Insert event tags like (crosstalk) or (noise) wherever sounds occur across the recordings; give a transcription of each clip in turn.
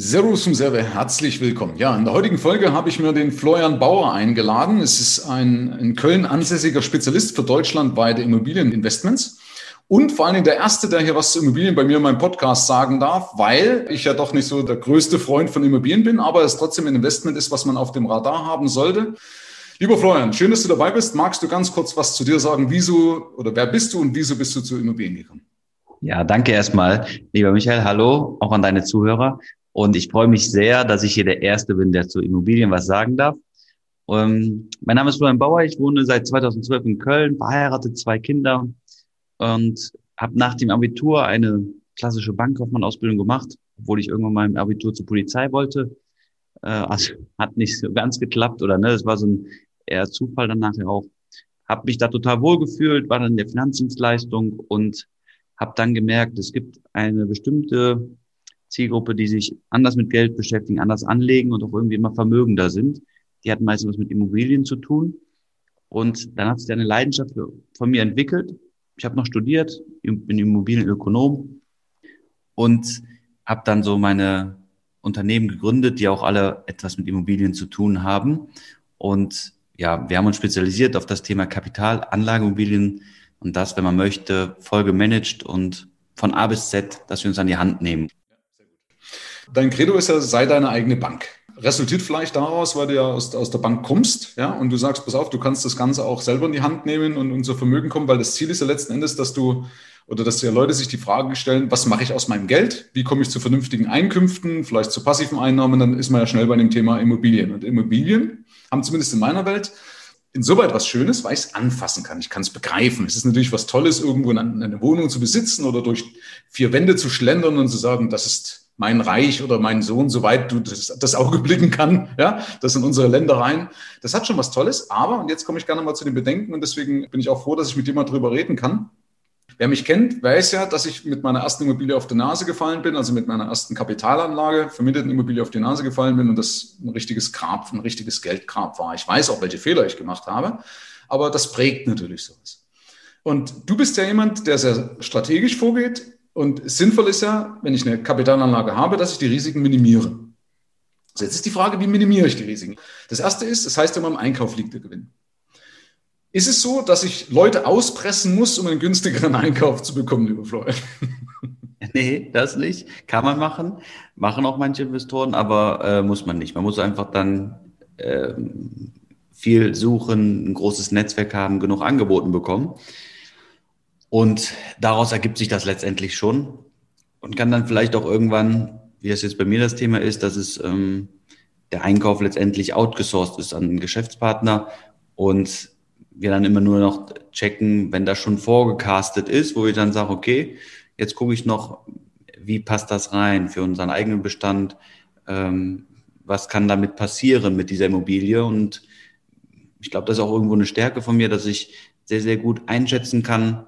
Servus zum Server, herzlich willkommen. Ja, in der heutigen Folge habe ich mir den Florian Bauer eingeladen. Es ist ein in Köln ansässiger Spezialist für deutschlandweite Immobilieninvestments und vor allen Dingen der Erste, der hier was zu Immobilien bei mir in meinem Podcast sagen darf, weil ich ja doch nicht so der größte Freund von Immobilien bin, aber es trotzdem ein Investment ist, was man auf dem Radar haben sollte. Lieber Florian, schön, dass du dabei bist. Magst du ganz kurz was zu dir sagen? Wieso oder wer bist du und wieso bist du zu Immobilien gekommen? Ja, danke erstmal, lieber Michael. Hallo, auch an deine Zuhörer. Und ich freue mich sehr, dass ich hier der Erste bin, der zu Immobilien was sagen darf. Ähm, mein Name ist Florian Bauer, ich wohne seit 2012 in Köln, verheiratet, zwei Kinder und habe nach dem Abitur eine klassische Bankkaufmann-Ausbildung gemacht, obwohl ich irgendwann mal im Abitur zur Polizei wollte. Äh, also hat nicht so ganz geklappt oder ne, das war so ein eher Zufall dann nachher auch. Habe mich da total wohlgefühlt, war dann in der Finanzdienstleistung und habe dann gemerkt, es gibt eine bestimmte Zielgruppe, die sich anders mit Geld beschäftigen, anders anlegen und auch irgendwie immer vermögender sind. Die hatten meistens was mit Immobilien zu tun. Und dann hat sich eine Leidenschaft von mir entwickelt. Ich habe noch studiert, bin Immobilienökonom und habe dann so meine Unternehmen gegründet, die auch alle etwas mit Immobilien zu tun haben. Und ja, wir haben uns spezialisiert auf das Thema Kapitalanlageimmobilien und das, wenn man möchte, voll gemanagt und von A bis Z, dass wir uns an die Hand nehmen. Dein Credo ist ja, sei deine eigene Bank. Resultiert vielleicht daraus, weil du ja aus, aus der Bank kommst, ja, und du sagst, pass auf, du kannst das Ganze auch selber in die Hand nehmen und unser Vermögen kommen, weil das Ziel ist ja letzten Endes, dass du oder dass ja Leute sich die Frage stellen, was mache ich aus meinem Geld? Wie komme ich zu vernünftigen Einkünften, vielleicht zu passiven Einnahmen? Dann ist man ja schnell bei dem Thema Immobilien. Und Immobilien haben zumindest in meiner Welt insoweit was Schönes, weil ich es anfassen kann. Ich kann es begreifen. Es ist natürlich was Tolles, irgendwo eine Wohnung zu besitzen oder durch vier Wände zu schlendern und zu sagen, das ist mein Reich oder mein Sohn, soweit du das, das Auge blicken kann. Ja, das sind unsere Ländereien. Das hat schon was Tolles. Aber, und jetzt komme ich gerne mal zu den Bedenken und deswegen bin ich auch froh, dass ich mit jemand drüber reden kann. Wer mich kennt, weiß ja, dass ich mit meiner ersten Immobilie auf die Nase gefallen bin, also mit meiner ersten Kapitalanlage, vermieteten Immobilie auf die Nase gefallen bin und das ein richtiges Grab, ein richtiges Geldgrab war. Ich weiß auch, welche Fehler ich gemacht habe, aber das prägt natürlich sowas. Und du bist ja jemand, der sehr strategisch vorgeht, und sinnvoll ist ja, wenn ich eine Kapitalanlage habe, dass ich die Risiken minimiere. Also jetzt ist die Frage, wie minimiere ich die Risiken? Das erste ist, das heißt immer, im Einkauf liegt der Gewinn. Ist es so, dass ich Leute auspressen muss, um einen günstigeren (laughs) Einkauf zu bekommen, lieber Florian? (laughs) Nee, das nicht. Kann man machen. Machen auch manche Investoren, aber äh, muss man nicht. Man muss einfach dann äh, viel suchen, ein großes Netzwerk haben, genug Angeboten bekommen. Und daraus ergibt sich das letztendlich schon und kann dann vielleicht auch irgendwann, wie es jetzt bei mir das Thema ist, dass es ähm, der Einkauf letztendlich outgesourced ist an einen Geschäftspartner und wir dann immer nur noch checken, wenn das schon vorgecastet ist, wo ich dann sage, okay, jetzt gucke ich noch, wie passt das rein für unseren eigenen Bestand, ähm, was kann damit passieren mit dieser Immobilie? Und ich glaube, das ist auch irgendwo eine Stärke von mir, dass ich sehr, sehr gut einschätzen kann,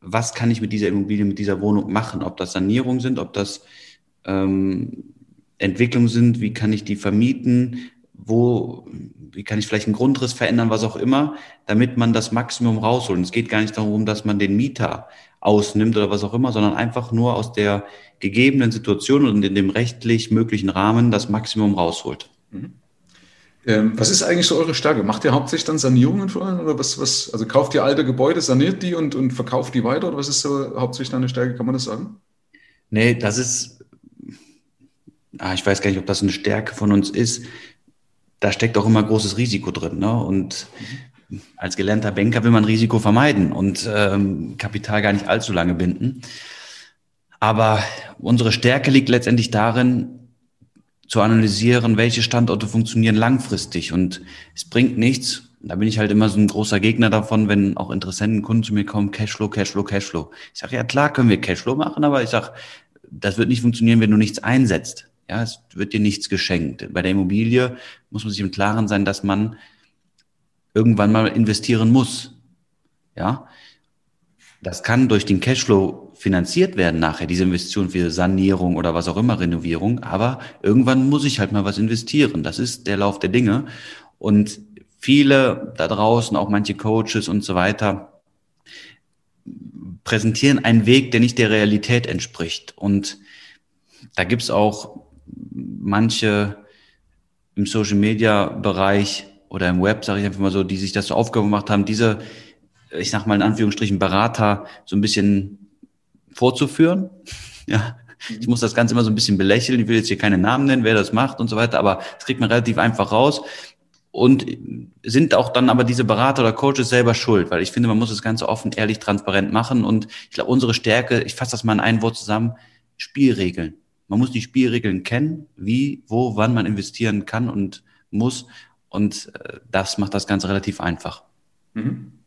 was kann ich mit dieser Immobilie, mit dieser Wohnung machen? Ob das Sanierungen sind, ob das ähm, Entwicklungen sind, wie kann ich die vermieten, wo, wie kann ich vielleicht einen Grundriss verändern, was auch immer, damit man das Maximum rausholt. Es geht gar nicht darum, dass man den Mieter ausnimmt oder was auch immer, sondern einfach nur aus der gegebenen Situation und in dem rechtlich möglichen Rahmen das Maximum rausholt. Mhm. Ähm, was ist eigentlich so eure Stärke? Macht ihr hauptsächlich dann Sanierungen vor allem? Oder was, was, also kauft ihr alte Gebäude, saniert die und, und verkauft die weiter? Oder was ist so hauptsächlich deine Stärke? Kann man das sagen? Nee, das ist, ah, ich weiß gar nicht, ob das eine Stärke von uns ist. Da steckt auch immer großes Risiko drin. Ne? Und als gelernter Banker will man Risiko vermeiden und ähm, Kapital gar nicht allzu lange binden. Aber unsere Stärke liegt letztendlich darin, zu analysieren, welche Standorte funktionieren langfristig. Und es bringt nichts, da bin ich halt immer so ein großer Gegner davon, wenn auch Interessenten, Kunden zu mir kommen, Cashflow, Cashflow, Cashflow. Ich sage, ja klar können wir Cashflow machen, aber ich sage, das wird nicht funktionieren, wenn du nichts einsetzt. Ja, es wird dir nichts geschenkt. Bei der Immobilie muss man sich im Klaren sein, dass man irgendwann mal investieren muss. Ja, das kann durch den Cashflow finanziert werden nachher, diese Investition für Sanierung oder was auch immer, Renovierung. Aber irgendwann muss ich halt mal was investieren. Das ist der Lauf der Dinge. Und viele da draußen, auch manche Coaches und so weiter, präsentieren einen Weg, der nicht der Realität entspricht. Und da gibt's auch manche im Social Media Bereich oder im Web, sage ich einfach mal so, die sich das so Aufgabe gemacht haben, diese, ich sag mal in Anführungsstrichen, Berater so ein bisschen vorzuführen. (laughs) Ja, ich muss das Ganze immer so ein bisschen belächeln. Ich will jetzt hier keine Namen nennen, wer das macht und so weiter, aber das kriegt man relativ einfach raus. Und sind auch dann aber diese Berater oder Coaches selber schuld, weil ich finde, man muss das Ganze offen, ehrlich, transparent machen. Und ich glaube, unsere Stärke, ich fasse das mal in ein Wort zusammen, Spielregeln. Man muss die Spielregeln kennen, wie, wo, wann man investieren kann und muss. Und äh, das macht das Ganze relativ einfach. Mhm.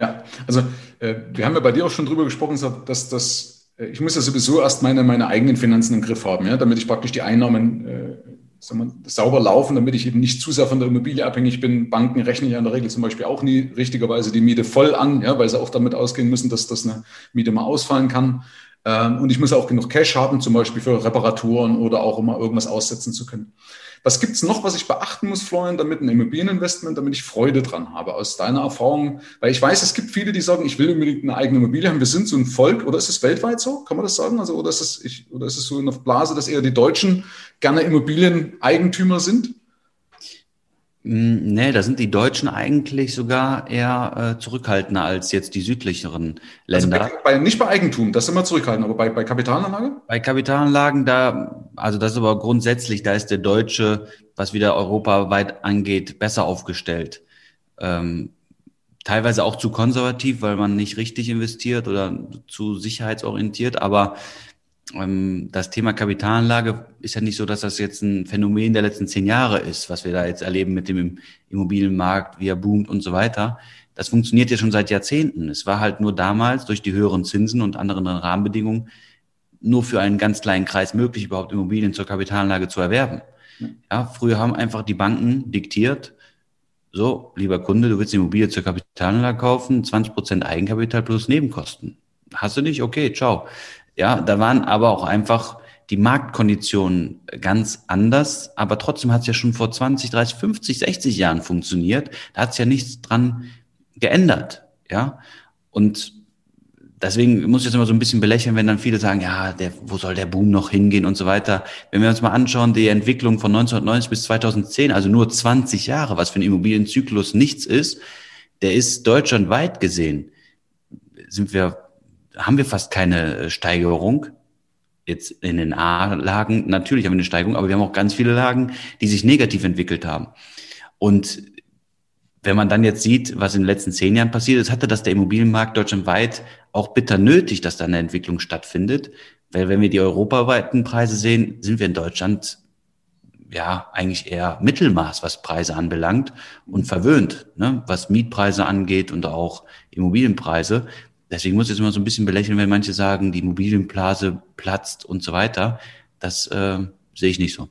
Ja, also äh, wir haben ja bei dir auch schon drüber gesprochen, dass das, äh, ich muss ja sowieso erst meine, meine eigenen Finanzen im Griff haben, ja, damit ich praktisch die Einnahmen äh, sagen wir, sauber laufen, damit ich eben nicht zu sehr von der Immobilie abhängig bin. Banken rechnen ja in der Regel zum Beispiel auch nie richtigerweise die Miete voll an, ja, weil sie auch damit ausgehen müssen, dass das eine Miete mal ausfallen kann. Ähm, und ich muss auch genug Cash haben, zum Beispiel für Reparaturen oder auch um mal irgendwas aussetzen zu können. Was gibt es noch, was ich beachten muss, Florian, damit ein Immobilieninvestment, damit ich Freude dran habe, aus deiner Erfahrung? Weil ich weiß, es gibt viele, die sagen, ich will unbedingt eine eigene Immobilie haben. Wir sind so ein Volk, oder ist es weltweit so? Kann man das sagen? Also, oder ist es, ich, oder ist es so in der Blase, dass eher die Deutschen gerne Immobilieneigentümer sind? Hm, nee, da sind die Deutschen eigentlich sogar eher äh, zurückhaltender als jetzt die südlicheren Länder. Also bei, bei, nicht bei Eigentum, das sind wir zurückhaltend, aber bei, bei Kapitalanlage? Bei Kapitalanlagen, da, also das ist aber grundsätzlich, da ist der Deutsche, was wieder europaweit angeht, besser aufgestellt. Ähm, teilweise auch zu konservativ, weil man nicht richtig investiert oder zu sicherheitsorientiert, aber das Thema Kapitalanlage ist ja nicht so, dass das jetzt ein Phänomen der letzten zehn Jahre ist, was wir da jetzt erleben mit dem Immobilienmarkt, wie er boomt und so weiter. Das funktioniert ja schon seit Jahrzehnten. Es war halt nur damals durch die höheren Zinsen und anderen Rahmenbedingungen nur für einen ganz kleinen Kreis möglich, überhaupt Immobilien zur Kapitalanlage zu erwerben. Ja, früher haben einfach die Banken diktiert, so, lieber Kunde, du willst die Immobilie zur Kapitalanlage kaufen, 20 Prozent Eigenkapital plus Nebenkosten. Hast du nicht? Okay, ciao. Ja, da waren aber auch einfach die Marktkonditionen ganz anders, aber trotzdem hat es ja schon vor 20, 30, 50, 60 Jahren funktioniert. Da hat es ja nichts dran geändert. Ja, und deswegen muss ich jetzt immer so ein bisschen belächeln, wenn dann viele sagen, ja, der, wo soll der Boom noch hingehen und so weiter. Wenn wir uns mal anschauen, die Entwicklung von 1990 bis 2010, also nur 20 Jahre, was für einen Immobilienzyklus nichts ist, der ist deutschlandweit gesehen, sind wir haben wir fast keine äh, Steigerung. Jetzt in den A-Lagen, natürlich haben wir eine Steigerung, aber wir haben auch ganz viele Lagen, die sich negativ entwickelt haben. Und wenn man dann jetzt sieht, was in den letzten zehn Jahren passiert ist, hatte das der Immobilienmarkt deutschlandweit auch bitter nötig, dass da eine Entwicklung stattfindet. Weil wenn wir die europaweiten Preise sehen, sind wir in Deutschland ja eigentlich eher Mittelmaß, was Preise anbelangt und verwöhnt, ne, was Mietpreise angeht und auch Immobilienpreise. Deswegen muss ich jetzt immer so ein bisschen belächeln, wenn manche sagen, die Immobilienblase platzt und so weiter. Das äh, sehe ich nicht so.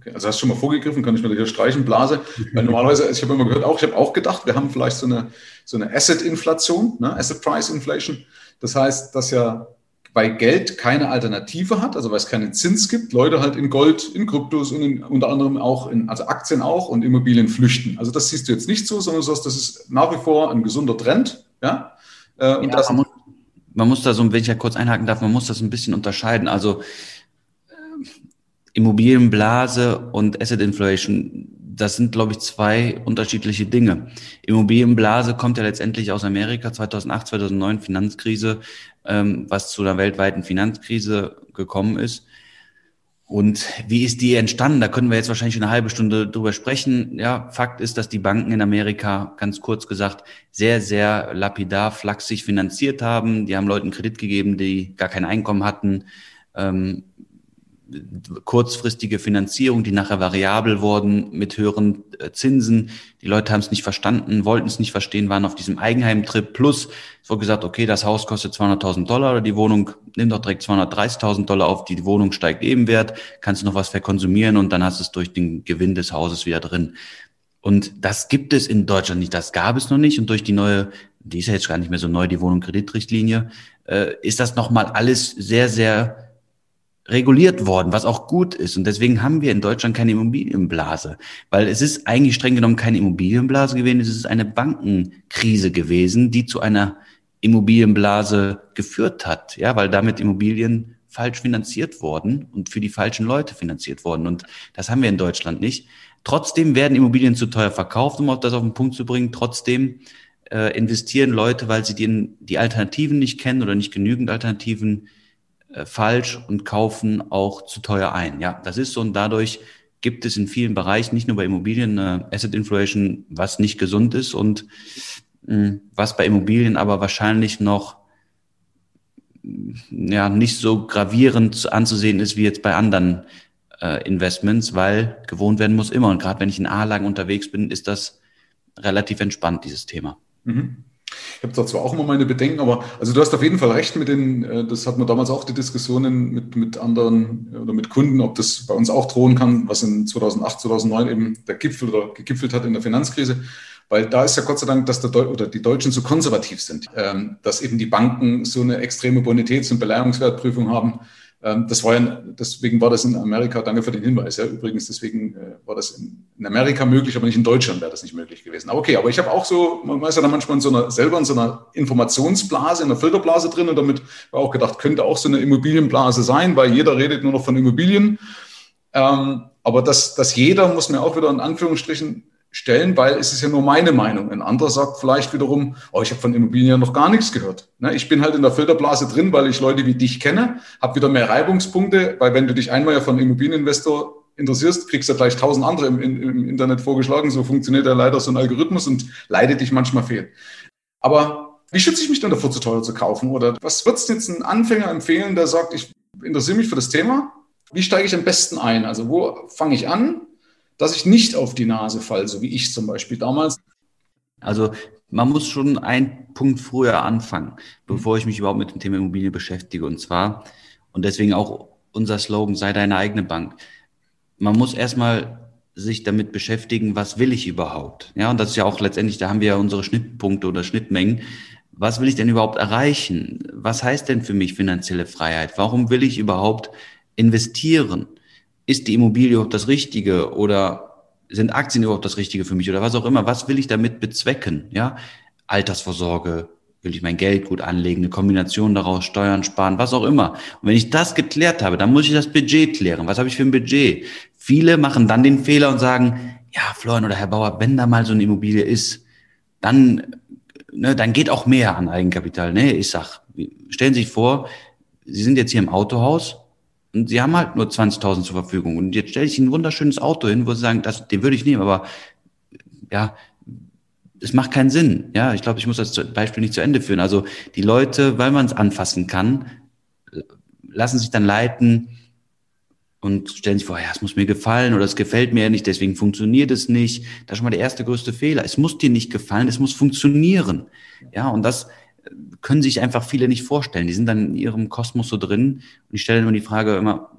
Okay, also hast du schon mal vorgegriffen, kann ich mir hier streichen, Blase. Weil normalerweise, ich habe immer gehört, auch, ich habe auch gedacht, wir haben vielleicht so eine, so eine Asset-Inflation, ne? Asset Price Inflation. Das heißt, dass ja bei Geld keine Alternative hat, also weil es keinen Zins gibt, Leute halt in Gold, in Kryptos und in, unter anderem auch in, also Aktien auch und Immobilien flüchten. Also das siehst du jetzt nicht so, sondern du sagst, das ist nach wie vor ein gesunder Trend, ja. Äh, und ja, das man, man muss da so, wenn ich ja kurz einhaken darf, man muss das ein bisschen unterscheiden. Also äh, Immobilienblase und Asset Inflation, das sind, glaube ich, zwei unterschiedliche Dinge. Immobilienblase kommt ja letztendlich aus Amerika, 2008, 2009 Finanzkrise, ähm, was zu einer weltweiten Finanzkrise gekommen ist. Und wie ist die entstanden? Da können wir jetzt wahrscheinlich eine halbe Stunde drüber sprechen. Ja, Fakt ist, dass die Banken in Amerika, ganz kurz gesagt, sehr, sehr lapidar, flachsig finanziert haben. Die haben Leuten Kredit gegeben, die gar kein Einkommen hatten. Ähm, kurzfristige Finanzierung, die nachher variabel wurden mit höheren äh, Zinsen. Die Leute haben es nicht verstanden, wollten es nicht verstehen, waren auf diesem Eigenheimtrip. Plus es wurde gesagt, okay, das Haus kostet 200.000 Dollar oder die Wohnung, nimm doch direkt 230.000 Dollar auf, die Wohnung steigt eben wert, kannst du noch was verkonsumieren und dann hast du es durch den Gewinn des Hauses wieder drin. Und das gibt es in Deutschland nicht, das gab es noch nicht. Und durch die neue, die ist ja jetzt gar nicht mehr so neu, die Wohnung-Kreditrichtlinie, äh, ist das nochmal alles sehr, sehr reguliert worden, was auch gut ist. Und deswegen haben wir in Deutschland keine Immobilienblase, weil es ist eigentlich streng genommen keine Immobilienblase gewesen, es ist eine Bankenkrise gewesen, die zu einer Immobilienblase geführt hat, ja, weil damit Immobilien falsch finanziert worden und für die falschen Leute finanziert worden. Und das haben wir in Deutschland nicht. Trotzdem werden Immobilien zu teuer verkauft, um das auf den Punkt zu bringen. Trotzdem äh, investieren Leute, weil sie die, die Alternativen nicht kennen oder nicht genügend Alternativen falsch und kaufen auch zu teuer ein. Ja, das ist so und dadurch gibt es in vielen Bereichen, nicht nur bei Immobilien, äh, Asset Inflation, was nicht gesund ist und was bei Immobilien aber wahrscheinlich noch ja nicht so gravierend anzusehen ist wie jetzt bei anderen äh, Investments, weil gewohnt werden muss immer. Und gerade wenn ich in A-Lagen unterwegs bin, ist das relativ entspannt, dieses Thema. Mhm. Habe da zwar auch immer meine Bedenken, aber also du hast auf jeden Fall recht mit den, äh, das hatten wir damals auch die Diskussionen mit, mit anderen oder mit Kunden, ob das bei uns auch drohen kann, was in 2008, 2009 eben der Gipfel oder gegipfelt hat in der Finanzkrise. Weil da ist ja Gott sei Dank, dass der Deu oder die Deutschen so konservativ sind, ähm, dass eben die Banken so eine extreme Bonitäts- und Beleihungswertprüfung haben. Ähm, das war ja, deswegen war das in Amerika, danke für den Hinweis, ja, übrigens, deswegen äh, war das in, Amerika möglich, aber nicht in Deutschland wäre das nicht möglich gewesen. Aber okay, aber ich habe auch so, man weiß ja dann manchmal in so einer, selber in so einer Informationsblase, in einer Filterblase drin und damit war auch gedacht, könnte auch so eine Immobilienblase sein, weil jeder redet nur noch von Immobilien. Ähm, aber das, das jeder muss mir auch wieder in Anführungsstrichen stellen, weil es ist ja nur meine Meinung. Ein anderer sagt vielleicht wiederum, oh, ich habe von Immobilien ja noch gar nichts gehört. Ne, ich bin halt in der Filterblase drin, weil ich Leute wie dich kenne, habe wieder mehr Reibungspunkte, weil wenn du dich einmal ja von Immobilieninvestor interessierst, kriegst du gleich tausend andere im, im, Internet vorgeschlagen. So funktioniert ja leider so ein Algorithmus und leidet dich manchmal fehl. Aber wie schütze ich mich denn davor, zu teuer zu kaufen? Oder was würdest du jetzt ein Anfänger empfehlen, der sagt, ich interessiere mich für das Thema? Wie steige ich am besten ein? Also wo fange ich an? Dass ich nicht auf die Nase falle, so wie ich zum Beispiel damals. Also man muss schon einen Punkt früher anfangen, bevor ich mich überhaupt mit dem Thema Immobilie beschäftige. Und zwar, und deswegen auch unser Slogan, sei deine eigene Bank. Man muss erstmal sich damit beschäftigen, was will ich überhaupt? Ja, und das ist ja auch letztendlich, da haben wir ja unsere Schnittpunkte oder Schnittmengen. Was will ich denn überhaupt erreichen? Was heißt denn für mich finanzielle Freiheit? Warum will ich überhaupt investieren? Ist die Immobilie überhaupt das Richtige oder sind Aktien überhaupt das Richtige für mich oder was auch immer? Was will ich damit bezwecken? Ja, Altersvorsorge, will ich mein Geld gut anlegen, eine Kombination daraus, Steuern sparen, was auch immer. Und wenn ich das geklärt habe, dann muss ich das Budget klären. Was habe ich für ein Budget? Viele machen dann den Fehler und sagen, ja, Florian oder Herr Bauer, wenn da mal so eine Immobilie ist, dann, ne, dann geht auch mehr an Eigenkapital. Nee, ich sag, stellen Sie sich vor, Sie sind jetzt hier im Autohaus und sie haben halt nur 20.000 zur Verfügung. Und jetzt stelle ich ihnen ein wunderschönes Auto hin, wo sie sagen, das, den würde ich nehmen, aber ja, es macht keinen Sinn. Ja, ich glaube, ich muss das Beispiel nicht zu Ende führen. Also die Leute, weil man es anfassen kann, lassen sich dann leiten und stellen sich vor, ja, es muss mir gefallen oder es gefällt mir nicht, deswegen funktioniert es nicht. Das ist schon mal der erste größte Fehler. Es muss dir nicht gefallen, es muss funktionieren. Ja, und das können sich einfach viele nicht vorstellen. Die sind dann in ihrem Kosmos so drin. Und ich stelle immer die Frage immer,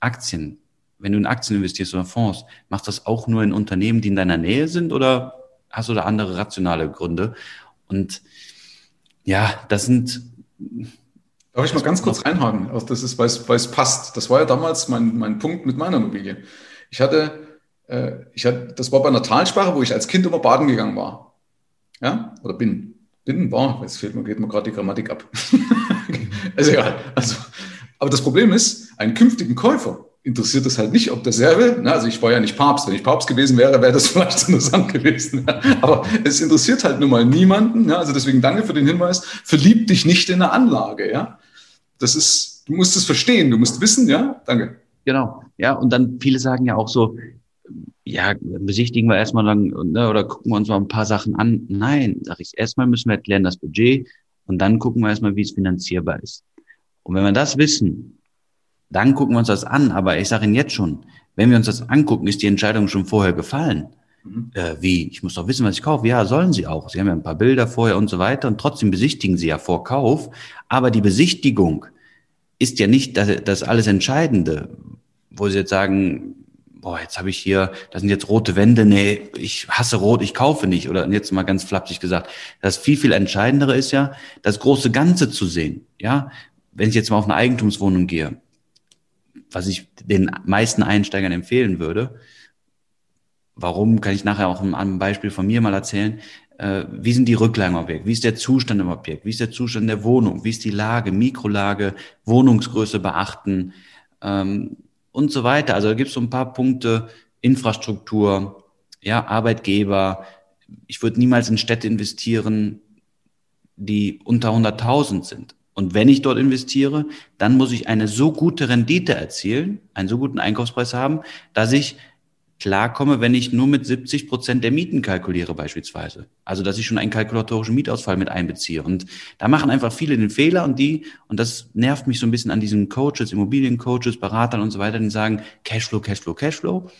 Aktien, wenn du in Aktien investierst oder Fonds, machst du das auch nur in Unternehmen, die in deiner Nähe sind oder hast du da andere rationale Gründe? Und ja, das sind. Darf ich mal ganz kurz reinhaken? Das ist, weil es, passt. Das war ja damals mein, mein Punkt mit meiner Immobilie. Ich hatte, äh, ich hatte, das war bei einer Talsperre, wo ich als Kind immer baden gegangen war. Ja, oder bin bin, war, jetzt fehlt mir, geht mir gerade die Grammatik ab. ist (laughs) egal. Also, aber das Problem ist, einen künftigen Käufer interessiert es halt nicht, ob derselbe, na, also ich war ja nicht Papst, wenn ich Papst gewesen wäre, wäre das (laughs) vielleicht interessant gewesen. Aber es interessiert halt nun mal niemanden. Ja, also deswegen danke für den Hinweis. Verlieb dich nicht in eine Anlage. Ja, das ist, du musst es verstehen, du musst wissen. Ja, danke. Genau. Ja, und dann viele sagen ja auch so, ja, besichtigen wir erstmal dann ne, oder gucken wir uns mal ein paar Sachen an. Nein, sage ich, erstmal müssen wir erklären das Budget und dann gucken wir erstmal, wie es finanzierbar ist. Und wenn wir das wissen, dann gucken wir uns das an. Aber ich sage Ihnen jetzt schon, wenn wir uns das angucken, ist die Entscheidung schon vorher gefallen. Mhm. Äh, wie? Ich muss doch wissen, was ich kaufe. Ja, sollen Sie auch. Sie haben ja ein paar Bilder vorher und so weiter und trotzdem besichtigen Sie ja vor Kauf. Aber die Besichtigung ist ja nicht das, das alles Entscheidende, wo Sie jetzt sagen, boah, jetzt habe ich hier, das sind jetzt rote Wände, nee, ich hasse rot, ich kaufe nicht. Oder jetzt mal ganz flapsig gesagt. Das viel, viel Entscheidendere ist ja, das große Ganze zu sehen. Ja, wenn ich jetzt mal auf eine Eigentumswohnung gehe, was ich den meisten Einsteigern empfehlen würde, Warum, kann ich nachher auch ein Beispiel von mir mal erzählen. Äh, wie sind die Rücklagen im Objekt? Wie ist der Zustand im Objekt? Wie ist der Zustand der Wohnung? Wie ist die Lage, Mikrolage, Wohnungsgröße beachten ähm, und so weiter. Also da gibt es so ein paar Punkte, Infrastruktur, ja, Arbeitgeber. Ich würde niemals in Städte investieren, die unter 100.000 sind. Und wenn ich dort investiere, dann muss ich eine so gute Rendite erzielen, einen so guten Einkaufspreis haben, dass ich klarkomme, wenn ich nur mit 70 Prozent der Mieten kalkuliere beispielsweise. Also dass ich schon einen kalkulatorischen Mietausfall mit einbeziehe. Und da machen einfach viele den Fehler und die, und das nervt mich so ein bisschen an diesen Coaches, Immobiliencoaches, Beratern und so weiter, die sagen Cashflow, Cashflow, Cashflow.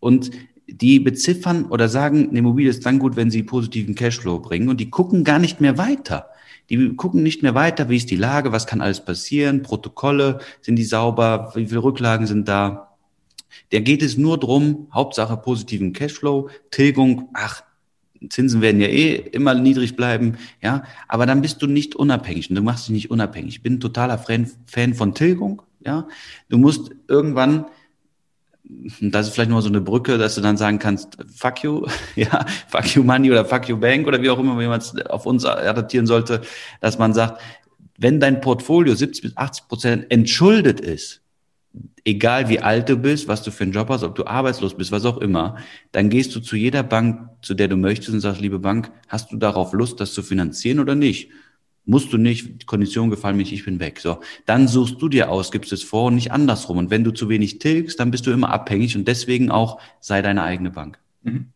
Und die beziffern oder sagen, eine Immobilie ist dann gut, wenn sie positiven Cashflow bringen und die gucken gar nicht mehr weiter. Die gucken nicht mehr weiter, wie ist die Lage, was kann alles passieren, Protokolle, sind die sauber, wie viele Rücklagen sind da der geht es nur drum, Hauptsache positiven Cashflow, Tilgung, ach, Zinsen werden ja eh immer niedrig bleiben, ja, aber dann bist du nicht unabhängig und du machst dich nicht unabhängig. Ich bin ein totaler Fan, von Tilgung, ja. Du musst irgendwann, das ist vielleicht nur so eine Brücke, dass du dann sagen kannst, fuck you, (laughs) ja, fuck you money oder fuck you bank oder wie auch immer man es auf uns adaptieren sollte, dass man sagt, wenn dein Portfolio 70 bis 80 Prozent entschuldet ist, egal wie alt du bist, was du für einen Job hast, ob du arbeitslos bist, was auch immer, dann gehst du zu jeder Bank, zu der du möchtest und sagst, liebe Bank, hast du darauf Lust, das zu finanzieren oder nicht? Musst du nicht, die Konditionen gefallen mir nicht, ich bin weg. So, dann suchst du dir aus, gibst es vor und nicht andersrum. Und wenn du zu wenig tilgst, dann bist du immer abhängig und deswegen auch sei deine eigene Bank. Mhm.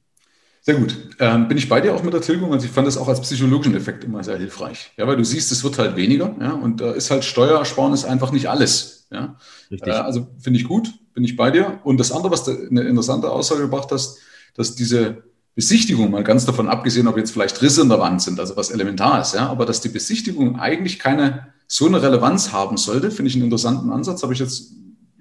Sehr gut. Ähm, bin ich bei dir auch mit der Tilgung? Also ich fand das auch als psychologischen Effekt immer sehr hilfreich. Ja, weil du siehst, es wird halt weniger, ja, und da ist halt Steuersparnis einfach nicht alles. Ja. Richtig. Äh, also finde ich gut, bin ich bei dir. Und das andere, was du eine interessante Aussage gebracht hast, dass diese Besichtigung, mal ganz davon abgesehen, ob jetzt vielleicht Risse in der Wand sind, also was elementar ist, ja, aber dass die Besichtigung eigentlich keine so eine Relevanz haben sollte, finde ich einen interessanten Ansatz. Habe ich jetzt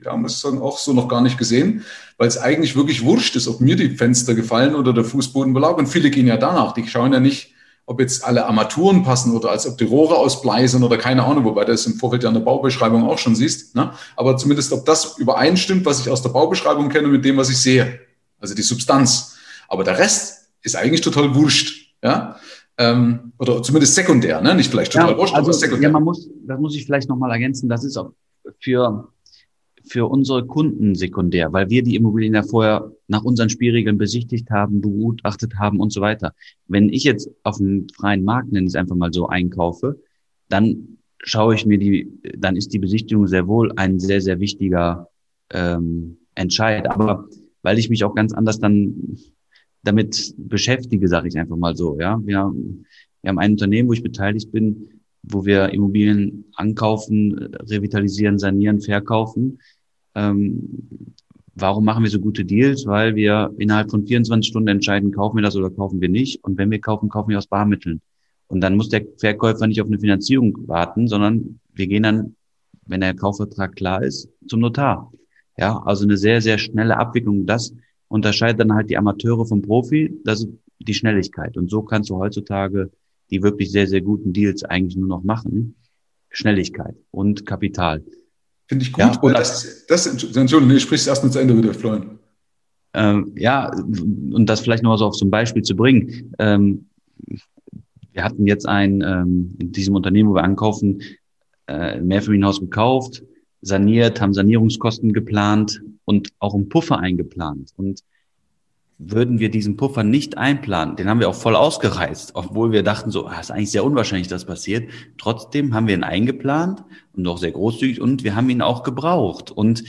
ja, muss ich sagen, auch so noch gar nicht gesehen, weil es eigentlich wirklich wurscht ist, ob mir die Fenster gefallen oder der Fußboden belaugt. Und viele gehen ja danach. Die schauen ja nicht, ob jetzt alle Armaturen passen oder als ob die Rohre aus Blei sind oder keine Ahnung, wobei du das im Vorfeld ja in der Baubeschreibung auch schon siehst. Ne? Aber zumindest, ob das übereinstimmt, was ich aus der Baubeschreibung kenne, mit dem, was ich sehe. Also die Substanz. Aber der Rest ist eigentlich total wurscht. Ja? Ähm, oder zumindest sekundär, ne? nicht vielleicht total ja, wurscht, also, aber sekundär. Ja, man muss, das muss ich vielleicht nochmal ergänzen. Das ist auch für für unsere Kunden sekundär, weil wir die Immobilien ja vorher nach unseren Spielregeln besichtigt haben, begutachtet haben und so weiter. Wenn ich jetzt auf dem freien Markt, nenne ich es einfach mal so, einkaufe, dann schaue ich mir die, dann ist die Besichtigung sehr wohl ein sehr, sehr wichtiger ähm, Entscheid. Aber weil ich mich auch ganz anders dann damit beschäftige, sage ich einfach mal so. Ja, wir, wir haben ein Unternehmen, wo ich beteiligt bin, wo wir Immobilien ankaufen, revitalisieren, sanieren, verkaufen. Ähm, warum machen wir so gute Deals? Weil wir innerhalb von 24 Stunden entscheiden, kaufen wir das oder kaufen wir nicht. Und wenn wir kaufen, kaufen wir aus Barmitteln. Und dann muss der Verkäufer nicht auf eine Finanzierung warten, sondern wir gehen dann, wenn der Kaufvertrag klar ist, zum Notar. Ja, also eine sehr, sehr schnelle Abwicklung. Das unterscheidet dann halt die Amateure vom Profi, das ist die Schnelligkeit. Und so kannst du heutzutage die wirklich sehr, sehr guten Deals eigentlich nur noch machen. Schnelligkeit und Kapital. Finde ich gut, ja, weil das, das, Entschuldigung, nee, sprichst erst mal zu Ende wieder, Florian. Ähm, ja, und das vielleicht noch so auf so ein Beispiel zu bringen. Ähm, wir hatten jetzt ein, ähm, in diesem Unternehmen, wo wir ankaufen, äh, ein Mehrfamilienhaus gekauft, saniert, haben Sanierungskosten geplant und auch einen Puffer eingeplant. Und würden wir diesen Puffer nicht einplanen, den haben wir auch voll ausgereizt, obwohl wir dachten so, ah, ist eigentlich sehr unwahrscheinlich, dass passiert. Trotzdem haben wir ihn eingeplant und auch sehr großzügig und wir haben ihn auch gebraucht und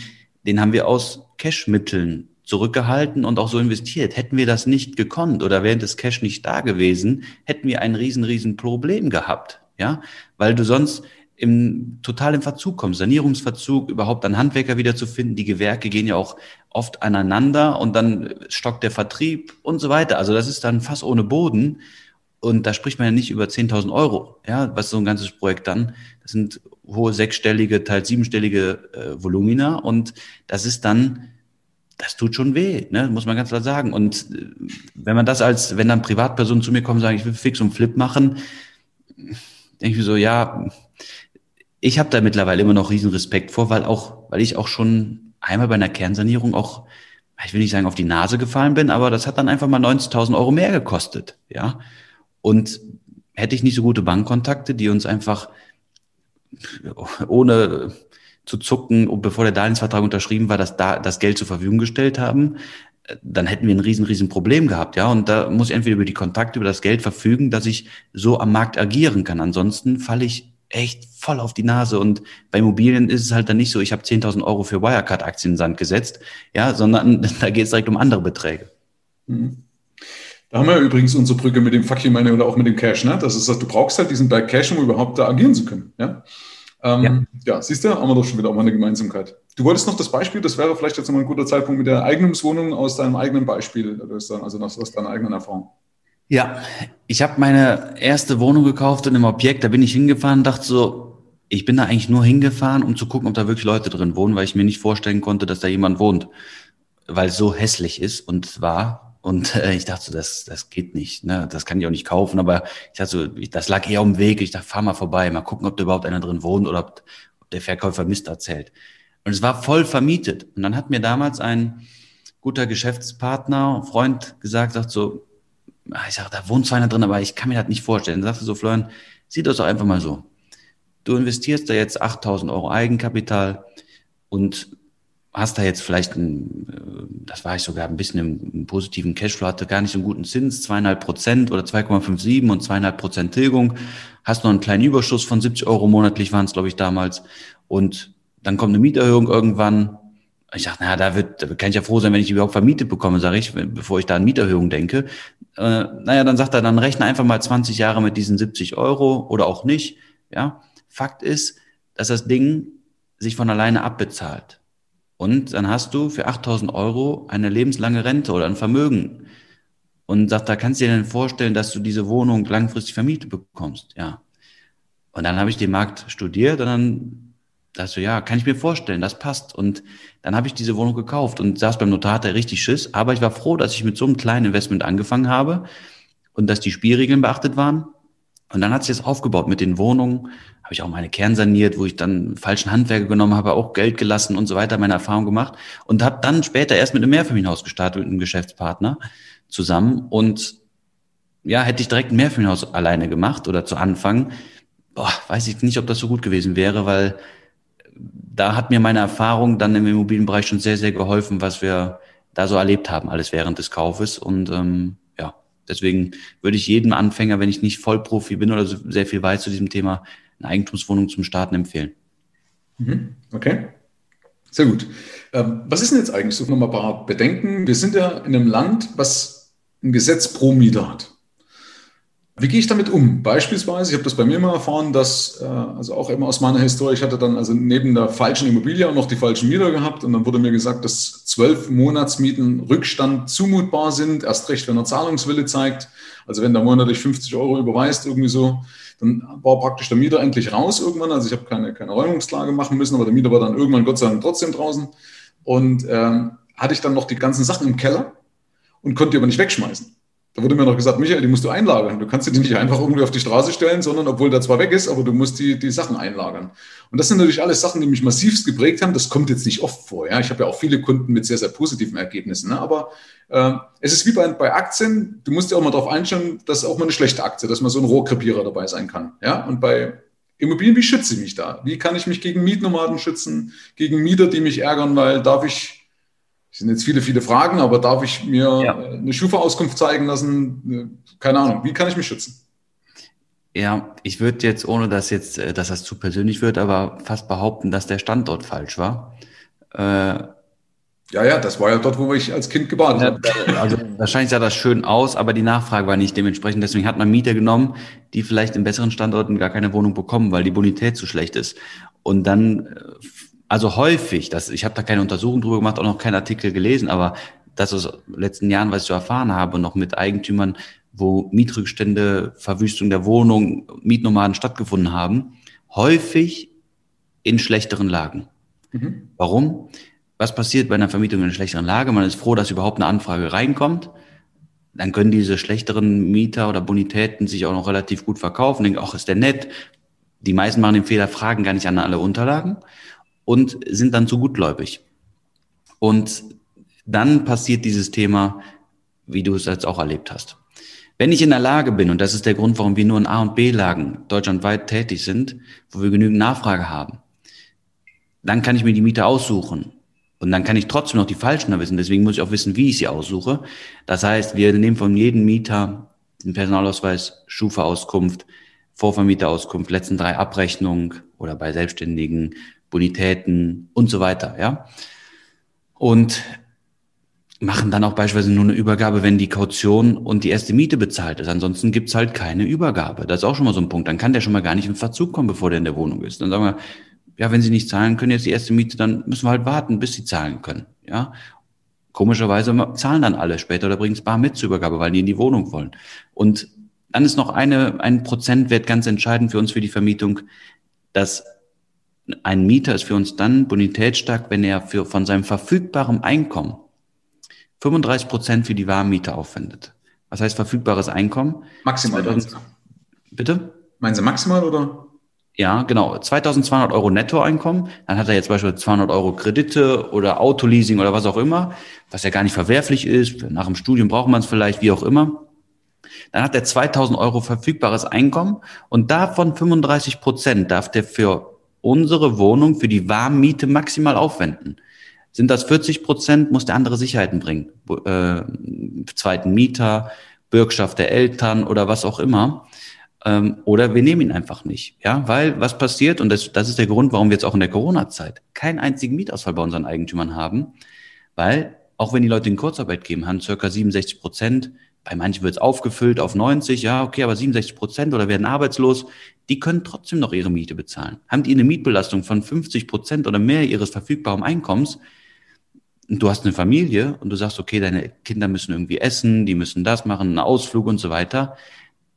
den haben wir aus Cashmitteln zurückgehalten und auch so investiert. Hätten wir das nicht gekonnt oder während das Cash nicht da gewesen, hätten wir ein riesen, riesen Problem gehabt. Ja, weil du sonst im, total im Verzug kommst, Sanierungsverzug, überhaupt einen Handwerker wieder zu finden. Die Gewerke gehen ja auch oft aneinander und dann stockt der Vertrieb und so weiter. Also das ist dann fast ohne Boden. Und da spricht man ja nicht über 10.000 Euro, ja, was so ein ganzes Projekt dann, das sind hohe sechsstellige, teils siebenstellige äh, Volumina und das ist dann, das tut schon weh, ne, muss man ganz klar sagen. Und äh, wenn man das als, wenn dann Privatpersonen zu mir kommen und sagen, ich will Fix und Flip machen, denke ich mir so, ja, ich habe da mittlerweile immer noch riesen Respekt vor, weil auch, weil ich auch schon einmal bei einer Kernsanierung auch ich will nicht sagen, auf die Nase gefallen bin, aber das hat dann einfach mal 90.000 Euro mehr gekostet, ja. Und hätte ich nicht so gute Bankkontakte, die uns einfach ohne zu zucken, bevor der Darlehensvertrag unterschrieben war, das, da, das Geld zur Verfügung gestellt haben, dann hätten wir ein riesen, riesen Problem gehabt, ja. Und da muss ich entweder über die Kontakte, über das Geld verfügen, dass ich so am Markt agieren kann. Ansonsten falle ich echt voll auf die Nase. Und bei Immobilien ist es halt dann nicht so, ich habe 10.000 Euro für Wirecard-Aktien in den Sand gesetzt, ja, sondern (laughs) da geht es direkt um andere Beträge. Mhm. Da haben wir übrigens unsere Brücke mit dem Fuck Money oder auch mit dem Cash. Ne? Das ist, du brauchst halt diesen Berg Cash, um überhaupt da agieren zu können. Ja, ähm, ja. ja siehst du, haben wir doch schon wieder auch mal eine Gemeinsamkeit. Du wolltest noch das Beispiel, das wäre vielleicht jetzt mal ein guter Zeitpunkt mit der Eigentumswohnung aus deinem eigenen Beispiel, also aus deiner eigenen Erfahrung. Ja, ich habe meine erste Wohnung gekauft in einem Objekt, da bin ich hingefahren dachte so, ich bin da eigentlich nur hingefahren, um zu gucken, ob da wirklich Leute drin wohnen, weil ich mir nicht vorstellen konnte, dass da jemand wohnt, weil es so hässlich ist und war. Und äh, ich dachte so, das, das geht nicht, ne? das kann ich auch nicht kaufen. Aber ich dachte so, ich, das lag eher am Weg. Ich dachte, fahr mal vorbei, mal gucken, ob da überhaupt einer drin wohnt oder ob, ob der Verkäufer Mist erzählt. Und es war voll vermietet. Und dann hat mir damals ein guter Geschäftspartner, Freund gesagt, sagt so, ich sage, da wohnt zwar einer drin, aber ich kann mir das nicht vorstellen. Dann sagte so, Florian, sieh das doch einfach mal so. Du investierst da jetzt 8000 Euro Eigenkapital und hast da jetzt vielleicht ein, äh, das war ich sogar ein bisschen im, im positiven Cashflow, hatte gar nicht so einen guten Zins, zweieinhalb Prozent oder 2,57 und zweieinhalb Prozent Tilgung, hast noch einen kleinen Überschuss von 70 Euro monatlich waren es, glaube ich, damals und dann kommt eine Mieterhöhung irgendwann, ich dachte, naja, da wird, da kann ich ja froh sein, wenn ich überhaupt vermietet bekomme, sage ich, bevor ich da an Mieterhöhung denke. Äh, naja, dann sagt er, dann rechne einfach mal 20 Jahre mit diesen 70 Euro oder auch nicht. Ja, Fakt ist, dass das Ding sich von alleine abbezahlt. Und dann hast du für 8000 Euro eine lebenslange Rente oder ein Vermögen. Und sagt, da kannst du dir denn vorstellen, dass du diese Wohnung langfristig vermietet bekommst. Ja. Und dann habe ich den Markt studiert und dann da so, ja, kann ich mir vorstellen, das passt. Und dann habe ich diese Wohnung gekauft und saß beim Notar, hatte richtig Schiss. Aber ich war froh, dass ich mit so einem kleinen Investment angefangen habe und dass die Spielregeln beachtet waren. Und dann hat sich das aufgebaut mit den Wohnungen. Habe ich auch meine Kern saniert, wo ich dann falschen Handwerker genommen habe, auch Geld gelassen und so weiter, meine Erfahrung gemacht. Und habe dann später erst mit einem Mehrfamilienhaus gestartet, mit einem Geschäftspartner zusammen. Und ja, hätte ich direkt ein Mehrfamilienhaus alleine gemacht oder zu Anfang, boah, weiß ich nicht, ob das so gut gewesen wäre, weil da hat mir meine Erfahrung dann im Immobilienbereich schon sehr, sehr geholfen, was wir da so erlebt haben, alles während des Kaufes. Und ähm, ja, deswegen würde ich jedem Anfänger, wenn ich nicht Vollprofi bin oder so sehr viel weiß zu diesem Thema, eine Eigentumswohnung zum Starten empfehlen. Mhm. Okay. Sehr gut. Ähm, was ist denn jetzt eigentlich so nochmal ein paar Bedenken? Wir sind ja in einem Land, was ein Gesetz pro Mieter hat. Wie gehe ich damit um? Beispielsweise, ich habe das bei mir mal erfahren, dass, äh, also auch immer aus meiner Historie, ich hatte dann also neben der falschen Immobilie auch noch die falschen Mieter gehabt und dann wurde mir gesagt, dass zwölf Monatsmieten Rückstand zumutbar sind, erst recht, wenn er Zahlungswille zeigt. Also wenn der monatlich 50 Euro überweist, irgendwie so, dann war praktisch der Mieter endlich raus irgendwann. Also ich habe keine, keine Räumungsklage machen müssen, aber der Mieter war dann irgendwann Gott sei Dank trotzdem draußen. Und ähm, hatte ich dann noch die ganzen Sachen im Keller und konnte die aber nicht wegschmeißen. Da wurde mir noch gesagt, Michael, die musst du einlagern. Du kannst die nicht einfach irgendwie auf die Straße stellen, sondern obwohl der zwar weg ist, aber du musst die, die Sachen einlagern. Und das sind natürlich alles Sachen, die mich massivst geprägt haben. Das kommt jetzt nicht oft vor. Ja? Ich habe ja auch viele Kunden mit sehr, sehr positiven Ergebnissen. Ne? Aber äh, es ist wie bei, bei Aktien. Du musst dir auch mal darauf einstellen, dass auch mal eine schlechte Aktie, dass mal so ein Rohrkrepierer dabei sein kann. Ja? Und bei Immobilien, wie schütze ich mich da? Wie kann ich mich gegen Mietnomaden schützen, gegen Mieter, die mich ärgern, weil darf ich das sind jetzt viele, viele Fragen, aber darf ich mir ja. eine Schufa-Auskunft zeigen lassen? Keine Ahnung. Wie kann ich mich schützen? Ja, ich würde jetzt, ohne dass jetzt, äh, dass das zu persönlich wird, aber fast behaupten, dass der Standort falsch war. Äh, ja, ja, das war ja dort, wo ich als Kind gebadet habe. Also wahrscheinlich sah das schön aus, aber die Nachfrage war nicht dementsprechend. Deswegen hat man Mieter genommen, die vielleicht in besseren Standorten gar keine Wohnung bekommen, weil die Bonität zu schlecht ist. Und dann äh, also häufig, das, ich habe da keine Untersuchung drüber gemacht, auch noch keinen Artikel gelesen, aber das aus den letzten Jahren, was ich so erfahren habe, noch mit Eigentümern, wo Mietrückstände, Verwüstung der Wohnung, Mietnomaden stattgefunden haben, häufig in schlechteren Lagen. Mhm. Warum? Was passiert bei einer Vermietung in einer schlechteren Lage? Man ist froh, dass überhaupt eine Anfrage reinkommt. Dann können diese schlechteren Mieter oder Bonitäten sich auch noch relativ gut verkaufen, denken, ach, ist der nett. Die meisten machen den Fehler, fragen gar nicht an alle Unterlagen und sind dann zu gutgläubig. Und dann passiert dieses Thema, wie du es jetzt auch erlebt hast. Wenn ich in der Lage bin, und das ist der Grund, warum wir nur in A- und B-Lagen deutschlandweit tätig sind, wo wir genügend Nachfrage haben, dann kann ich mir die Miete aussuchen. Und dann kann ich trotzdem noch die falschen wissen. Deswegen muss ich auch wissen, wie ich sie aussuche. Das heißt, wir nehmen von jedem Mieter den Personalausweis, Schufa-Auskunft, Vorvermieterauskunft, letzten drei Abrechnungen oder bei Selbstständigen, Bonitäten und so weiter, ja. Und machen dann auch beispielsweise nur eine Übergabe, wenn die Kaution und die erste Miete bezahlt ist. Ansonsten gibt's halt keine Übergabe. Das ist auch schon mal so ein Punkt. Dann kann der schon mal gar nicht in Verzug kommen, bevor der in der Wohnung ist. Dann sagen wir, ja, wenn Sie nicht zahlen können, jetzt die erste Miete, dann müssen wir halt warten, bis Sie zahlen können. Ja, komischerweise zahlen dann alle später oder bringen es bar mit zur Übergabe, weil die in die Wohnung wollen. Und dann ist noch eine, ein Prozentwert ganz entscheidend für uns für die Vermietung, dass ein Mieter ist für uns dann bonitätsstark, wenn er für, von seinem verfügbaren Einkommen 35 Prozent für die Warmmiete aufwendet. Was heißt verfügbares Einkommen? Maximal. 2000, bitte? Meinen Sie maximal oder? Ja, genau. 2200 Euro Nettoeinkommen. Dann hat er jetzt beispielsweise 200 Euro Kredite oder Autoleasing oder was auch immer, was ja gar nicht verwerflich ist. Nach dem Studium braucht man es vielleicht, wie auch immer. Dann hat er 2000 Euro verfügbares Einkommen und davon 35 Prozent darf der für unsere Wohnung, für die Warmmiete maximal aufwenden. Sind das 40 Prozent, muss der andere Sicherheiten bringen. Äh, zweiten Mieter, Bürgschaft der Eltern oder was auch immer. Ähm, oder wir nehmen ihn einfach nicht. Ja, weil was passiert, und das, das ist der Grund, warum wir jetzt auch in der Corona-Zeit keinen einzigen Mietausfall bei unseren Eigentümern haben, weil auch wenn die Leute in Kurzarbeit geben, haben circa 67 Prozent, bei manchen wird es aufgefüllt auf 90, ja, okay, aber 67 Prozent oder werden arbeitslos, die können trotzdem noch ihre Miete bezahlen. Haben die eine Mietbelastung von 50 Prozent oder mehr ihres verfügbaren Einkommens, und du hast eine Familie und du sagst, okay, deine Kinder müssen irgendwie essen, die müssen das machen, einen Ausflug und so weiter,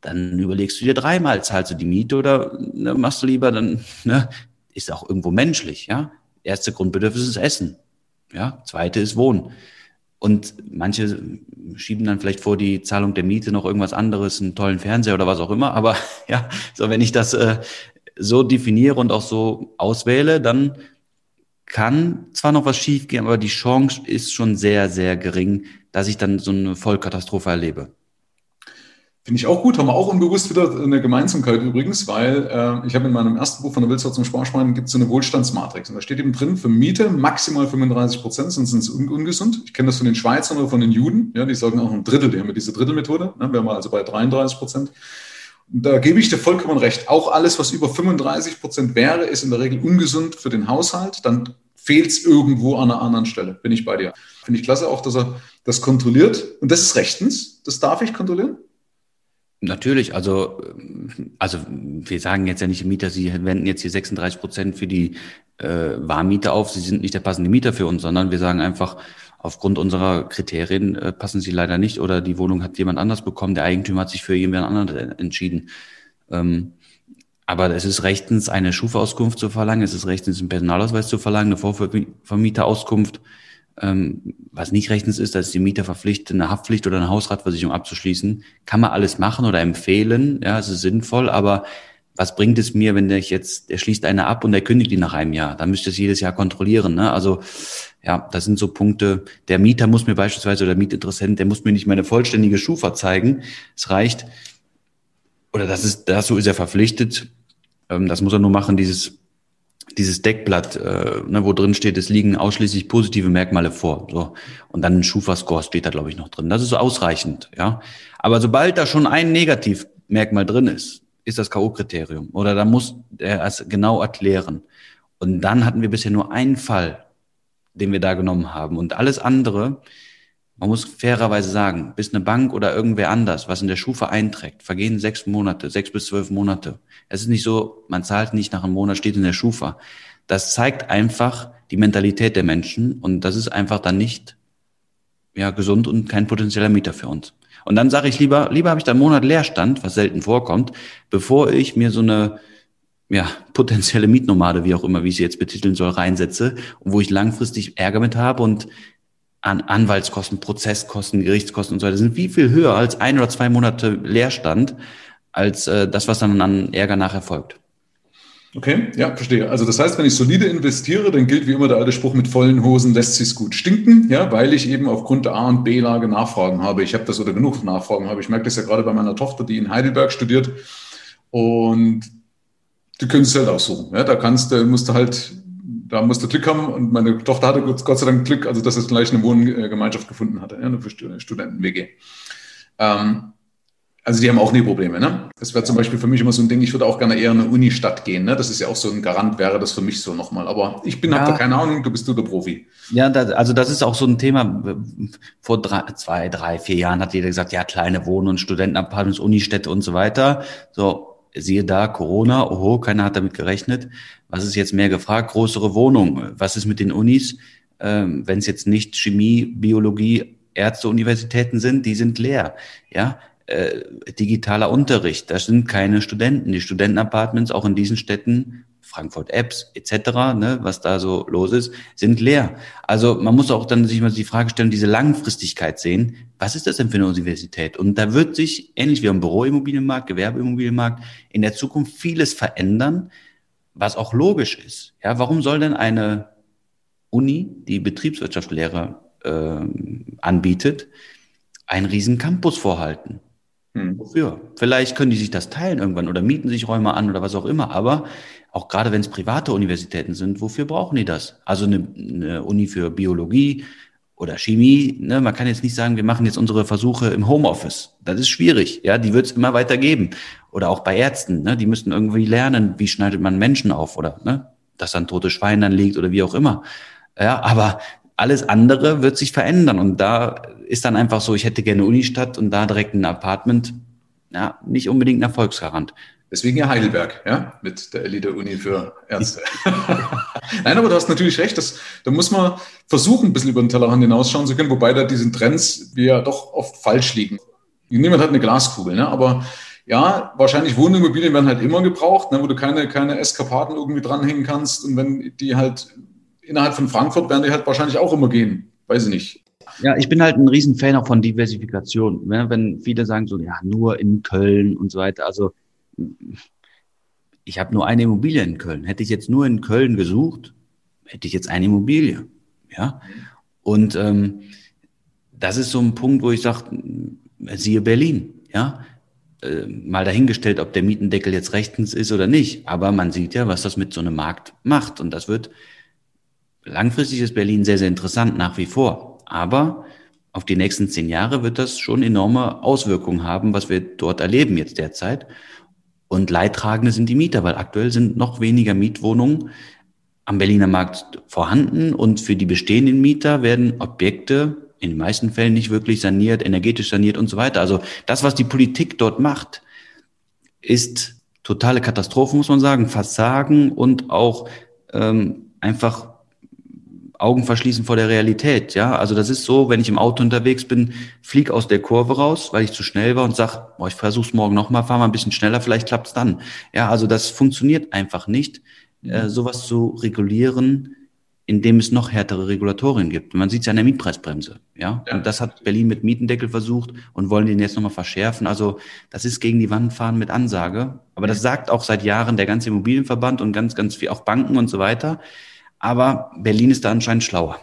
dann überlegst du dir dreimal, zahlst du die Miete oder ne, machst du lieber, dann ne, ist auch irgendwo menschlich, ja. Erste Grundbedürfnis ist Essen, ja. Zweite ist Wohnen. Und manche schieben dann vielleicht vor die Zahlung der Miete noch irgendwas anderes, einen tollen Fernseher oder was auch immer. Aber (laughs) ja, so wenn ich das äh, so definiere und auch so auswähle, dann kann zwar noch was schiefgehen, aber die Chance ist schon sehr, sehr gering, dass ich dann so eine Vollkatastrophe erlebe. Finde ich auch gut, haben wir auch unbewusst wieder eine Gemeinsamkeit übrigens, weil äh, ich habe in meinem ersten Buch von der Wildsau zum Sparschwein gibt es so eine Wohlstandsmatrix und da steht eben drin, für Miete maximal 35 Prozent, sonst sind es un ungesund. Ich kenne das von den Schweizern oder von den Juden, ja, die sagen auch ein Drittel, die haben ja diese Drittelmethode, ne, wären wir also bei 33 Prozent. Da gebe ich dir vollkommen recht. Auch alles, was über 35 Prozent wäre, ist in der Regel ungesund für den Haushalt. Dann fehlt es irgendwo an einer anderen Stelle. Bin ich bei dir. Finde ich klasse auch, dass er das kontrolliert. Und das ist rechtens. Das darf ich kontrollieren. Natürlich, also, also wir sagen jetzt ja nicht Mieter, sie wenden jetzt hier 36 Prozent für die äh, Warmmiete auf, sie sind nicht der passende Mieter für uns, sondern wir sagen einfach, aufgrund unserer Kriterien äh, passen sie leider nicht oder die Wohnung hat jemand anders bekommen, der Eigentümer hat sich für jemand anderen entschieden. Ähm, aber es ist rechtens, eine Schufa-Auskunft zu verlangen, es ist rechtens, einen Personalausweis zu verlangen, eine Vorvermieterauskunft. Ähm, was nicht rechtens ist, dass die Mieter verpflichtet, eine Haftpflicht oder eine Hausratversicherung abzuschließen. Kann man alles machen oder empfehlen, ja, es ist sinnvoll, aber was bringt es mir, wenn der jetzt, der schließt eine ab und der kündigt die nach einem Jahr? Dann müsste es jedes Jahr kontrollieren. Ne? Also ja, das sind so Punkte. Der Mieter muss mir beispielsweise oder der Mietinteressent, der muss mir nicht meine vollständige Schufa zeigen. Es reicht, oder das ist, dazu ist er verpflichtet. Ähm, das muss er nur machen, dieses dieses Deckblatt, äh, ne, wo drin steht, es liegen ausschließlich positive Merkmale vor. So. Und dann ein Schufa-Score steht da, glaube ich, noch drin. Das ist so ausreichend, ja. Aber sobald da schon ein Negativmerkmal drin ist, ist das K.O.-Kriterium. Oder da muss er es genau erklären. Und dann hatten wir bisher nur einen Fall, den wir da genommen haben. Und alles andere man muss fairerweise sagen, bis eine Bank oder irgendwer anders, was in der Schufa einträgt, vergehen sechs Monate, sechs bis zwölf Monate. Es ist nicht so, man zahlt nicht nach einem Monat, steht in der Schufa. Das zeigt einfach die Mentalität der Menschen und das ist einfach dann nicht ja, gesund und kein potenzieller Mieter für uns. Und dann sage ich lieber, lieber habe ich da einen Monat Leerstand, was selten vorkommt, bevor ich mir so eine ja, potenzielle Mietnomade, wie auch immer, wie ich sie jetzt betiteln soll, reinsetze, wo ich langfristig Ärger mit habe und an Anwaltskosten, Prozesskosten, Gerichtskosten und so weiter sind wie viel höher als ein oder zwei Monate Leerstand, als äh, das, was dann an Ärger nachher folgt. Okay, ja, verstehe. Also das heißt, wenn ich solide investiere, dann gilt wie immer der alte Spruch, mit vollen Hosen lässt sich's gut stinken, ja, weil ich eben aufgrund der A- und B-Lage Nachfragen habe. Ich habe das oder genug Nachfragen habe. Ich merke das ja gerade bei meiner Tochter, die in Heidelberg studiert und du es halt aussuchen. Ja, da kannst du, musst du halt, da musst du Glück haben und meine Tochter hatte Gott sei Dank Glück, also dass es gleich eine Wohngemeinschaft gefunden hatte, ja, eine Studenten-WG. Ähm, also die haben auch nie Probleme. Ne? Das wäre zum Beispiel für mich immer so ein Ding, ich würde auch gerne eher in eine Unistadt gehen. Ne? Das ist ja auch so ein Garant, wäre das für mich so nochmal. Aber ich bin, ja. habe da keine Ahnung, du bist du der Profi. Ja, das, also das ist auch so ein Thema. Vor drei, zwei, drei, vier Jahren hat jeder gesagt, ja, kleine Wohn- und Studentenapartments, Unistädte und so weiter. So, siehe da, Corona, oho, keiner hat damit gerechnet. Was ist jetzt mehr gefragt? Größere Wohnung. Was ist mit den Unis? Ähm, Wenn es jetzt nicht Chemie, Biologie, Ärzte, Universitäten sind, die sind leer. Ja, äh, digitaler Unterricht. Da sind keine Studenten. Die Studentenapartments auch in diesen Städten, Frankfurt Apps etc., ne, was da so los ist, sind leer. Also man muss auch dann sich mal die Frage stellen, diese Langfristigkeit sehen. Was ist das denn für eine Universität? Und da wird sich, ähnlich wie am Büroimmobilienmarkt, Gewerbeimmobilienmarkt, in der Zukunft vieles verändern, was auch logisch ist. Ja, warum soll denn eine Uni, die Betriebswirtschaftslehre äh, anbietet, einen riesen Campus vorhalten? Hm. Wofür? Vielleicht können die sich das teilen irgendwann oder mieten sich Räume an oder was auch immer. Aber auch gerade wenn es private Universitäten sind, wofür brauchen die das? Also eine, eine Uni für Biologie oder Chemie. Ne? Man kann jetzt nicht sagen, wir machen jetzt unsere Versuche im Homeoffice. Das ist schwierig. Ja, die wird es immer weiter geben. Oder auch bei Ärzten. Ne? Die müssten irgendwie lernen, wie schneidet man Menschen auf oder ne? dass dann tote Schwein dann liegt oder wie auch immer. Ja, aber alles andere wird sich verändern. Und da ist dann einfach so, ich hätte gerne Unistadt und da direkt ein Apartment. Ja, nicht unbedingt ein Erfolgsgarant. Deswegen ja Heidelberg, ja, mit der Elite-Uni für Ärzte. (laughs) Nein, aber du hast natürlich recht, dass, da muss man versuchen, ein bisschen über den Tellerrand hinausschauen zu können, wobei da diesen Trends wir ja doch oft falsch liegen. Niemand hat eine Glaskugel, ne? aber ja, wahrscheinlich Wohnimmobilien werden halt immer gebraucht, ne, wo du keine, keine Eskapaden irgendwie dranhängen kannst und wenn die halt innerhalb von Frankfurt werden die halt wahrscheinlich auch immer gehen. Weiß ich nicht. Ja, ich bin halt ein Riesenfan auch von Diversifikation. Ne? Wenn viele sagen so, ja, nur in Köln und so weiter. Also ich habe nur eine Immobilie in Köln. Hätte ich jetzt nur in Köln gesucht, hätte ich jetzt eine Immobilie. Ja. Und ähm, das ist so ein Punkt, wo ich sage, siehe Berlin, ja. Äh, mal dahingestellt, ob der Mietendeckel jetzt rechtens ist oder nicht. Aber man sieht ja, was das mit so einem Markt macht. Und das wird Langfristig ist Berlin sehr, sehr interessant nach wie vor. Aber auf die nächsten zehn Jahre wird das schon enorme Auswirkungen haben, was wir dort erleben jetzt derzeit. Und Leidtragende sind die Mieter, weil aktuell sind noch weniger Mietwohnungen am Berliner Markt vorhanden und für die bestehenden Mieter werden Objekte in den meisten Fällen nicht wirklich saniert, energetisch saniert und so weiter. Also das, was die Politik dort macht, ist totale Katastrophe, muss man sagen, Versagen und auch ähm, einfach Augen verschließen vor der Realität. Ja, also das ist so, wenn ich im Auto unterwegs bin, flieg aus der Kurve raus, weil ich zu schnell war und sag, boah, ich versuch's morgen nochmal, fahr mal ein bisschen schneller, vielleicht klappt's dann. Ja, also das funktioniert einfach nicht, äh, sowas zu regulieren, indem es noch härtere Regulatorien gibt. Man sieht es ja an der Mietpreisbremse. Ja? ja? und das hat Berlin mit Mietendeckel versucht und wollen den jetzt nochmal verschärfen. Also das ist gegen die Wand fahren mit Ansage. Aber das sagt auch seit Jahren der ganze Immobilienverband und ganz, ganz viel auch Banken und so weiter. Aber Berlin ist da anscheinend schlauer.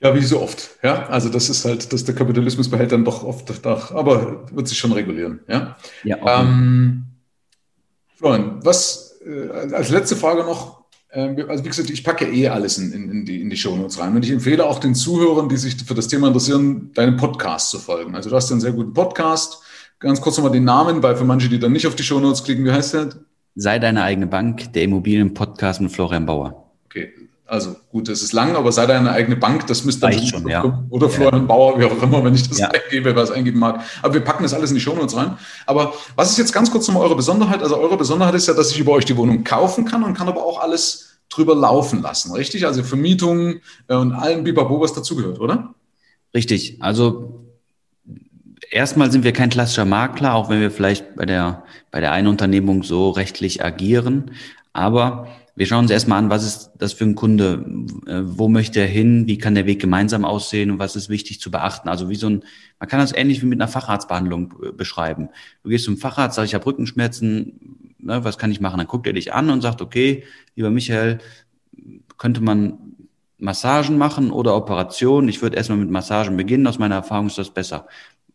Ja, wie so oft. Ja, also das ist halt, dass der Kapitalismus behält dann doch oft nach, aber wird sich schon regulieren. Ja. ja okay. ähm, Florian, was äh, als letzte Frage noch? Äh, also wie gesagt, ich packe eh alles in, in, in die, in die Shownotes rein. Und ich empfehle auch den Zuhörern, die sich für das Thema interessieren, deinen Podcast zu folgen. Also du hast einen sehr guten Podcast. Ganz kurz nochmal den Namen, weil für manche, die dann nicht auf die Shownotes klicken, wie heißt der? Sei deine eigene Bank, der Immobilienpodcast mit Florian Bauer. Okay, also gut, das ist lang, aber sei deine eigene Bank, das müsste dann schon, ja. Oder Florian ja. Bauer, wie auch immer, wenn ich das ja. eingebe, was eingeben mag. Aber wir packen das alles in die Shownotes rein. Aber was ist jetzt ganz kurz nochmal eure Besonderheit? Also eure Besonderheit ist ja, dass ich über euch die Wohnung kaufen kann und kann aber auch alles drüber laufen lassen, richtig? Also Vermietung äh, und allen Bipapo, was dazugehört, oder? Richtig. Also erstmal sind wir kein klassischer Makler, auch wenn wir vielleicht bei der, bei der einen Unternehmung so rechtlich agieren. Aber wir schauen uns erstmal an, was ist das für ein Kunde, äh, wo möchte er hin, wie kann der Weg gemeinsam aussehen und was ist wichtig zu beachten. Also wie so ein, man kann das ähnlich wie mit einer Facharztbehandlung äh, beschreiben. Du gehst zum Facharzt, sagst, ich habe Rückenschmerzen, ne, was kann ich machen? Dann guckt er dich an und sagt, okay, lieber Michael, könnte man Massagen machen oder Operationen? Ich würde erstmal mit Massagen beginnen. Aus meiner Erfahrung ist das besser.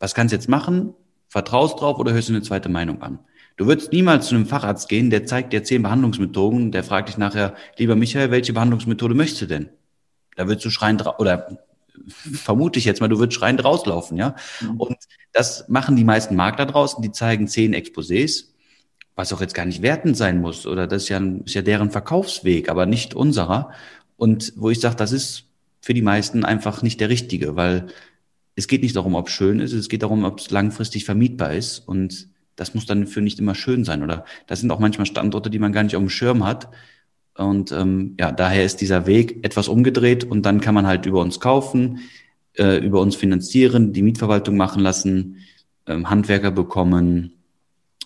Was kannst du jetzt machen? Vertraust drauf oder hörst du eine zweite Meinung an? Du würdest niemals zu einem Facharzt gehen, der zeigt dir zehn Behandlungsmethoden, der fragt dich nachher, lieber Michael, welche Behandlungsmethode möchtest du denn? Da würdest du schreien, oder (laughs) vermute ich jetzt mal, du würdest schreiend rauslaufen, ja. Mhm. Und das machen die meisten Makler draußen, die zeigen zehn Exposés, was auch jetzt gar nicht wertend sein muss, oder das ist ja, ist ja deren Verkaufsweg, aber nicht unserer. Und wo ich sage, das ist für die meisten einfach nicht der richtige, weil es geht nicht darum, ob es schön ist, es geht darum, ob es langfristig vermietbar ist. Und das muss dann für nicht immer schön sein. Oder das sind auch manchmal Standorte, die man gar nicht auf dem Schirm hat. Und ähm, ja, daher ist dieser Weg etwas umgedreht und dann kann man halt über uns kaufen, äh, über uns finanzieren, die Mietverwaltung machen lassen, ähm, Handwerker bekommen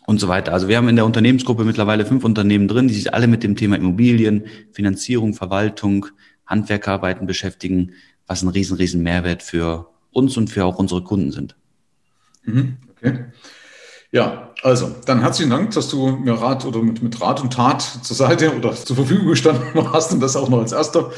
und so weiter. Also wir haben in der Unternehmensgruppe mittlerweile fünf Unternehmen drin, die sich alle mit dem Thema Immobilien, Finanzierung, Verwaltung, Handwerkerarbeiten beschäftigen, was ein riesen, riesen Mehrwert für uns und für auch unsere Kunden sind. Mhm, okay. Ja, also, dann herzlichen Dank, dass du mir Rat oder mit, mit Rat und Tat zur Seite oder zur Verfügung gestanden (laughs) hast und das auch noch als erster.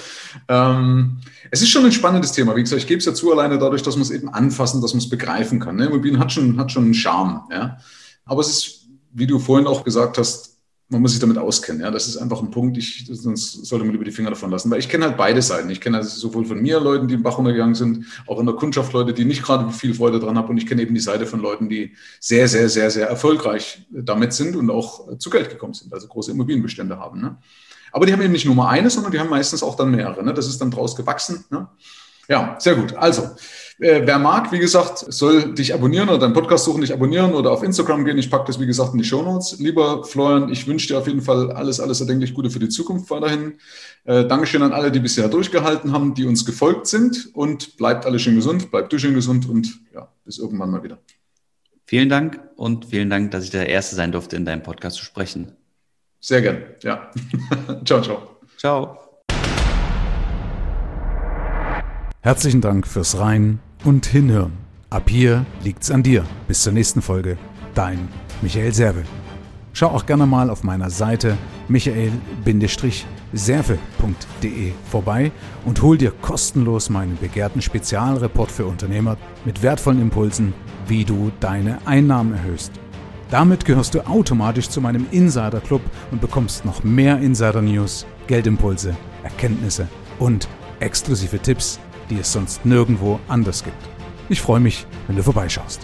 Ähm, es ist schon ein spannendes Thema. Wie gesagt, ich gebe es ja zu, alleine dadurch, dass man es eben anfassen, dass man es begreifen kann. Ne? Immobilien hat schon, hat schon einen Charme. Ja? Aber es ist, wie du vorhin auch gesagt hast, man muss sich damit auskennen. Ja, das ist einfach ein Punkt. Ich, sonst sollte man über die Finger davon lassen, weil ich kenne halt beide Seiten. Ich kenne also sowohl von mir Leuten, die im Bach runtergegangen sind, auch in der Kundschaft Leute, die nicht gerade viel Freude dran haben. Und ich kenne eben die Seite von Leuten, die sehr, sehr, sehr, sehr erfolgreich damit sind und auch zu Geld gekommen sind, also große Immobilienbestände haben. Ne? Aber die haben eben nicht nur mal eine, sondern die haben meistens auch dann mehrere. Ne? Das ist dann draus gewachsen. Ne? Ja, sehr gut. Also, äh, wer mag, wie gesagt, soll dich abonnieren oder deinen Podcast suchen, dich abonnieren oder auf Instagram gehen. Ich packe das, wie gesagt, in die Show Notes. Lieber Florian, ich wünsche dir auf jeden Fall alles, alles erdenklich Gute für die Zukunft weiterhin. Äh, Dankeschön an alle, die bisher durchgehalten haben, die uns gefolgt sind und bleibt alle schön gesund, bleibt du schön gesund und ja, bis irgendwann mal wieder. Vielen Dank und vielen Dank, dass ich der Erste sein durfte, in deinem Podcast zu sprechen. Sehr gern, ja. (laughs) ciao, ciao. Ciao. Herzlichen Dank fürs Rein und Hinhören. Ab hier liegt's an dir. Bis zur nächsten Folge. Dein Michael Serve. Schau auch gerne mal auf meiner Seite michael-serve.de vorbei und hol dir kostenlos meinen begehrten Spezialreport für Unternehmer mit wertvollen Impulsen, wie du deine Einnahmen erhöhst. Damit gehörst du automatisch zu meinem Insider Club und bekommst noch mehr Insider News, Geldimpulse, Erkenntnisse und exklusive Tipps die es sonst nirgendwo anders gibt. Ich freue mich, wenn du vorbeischaust.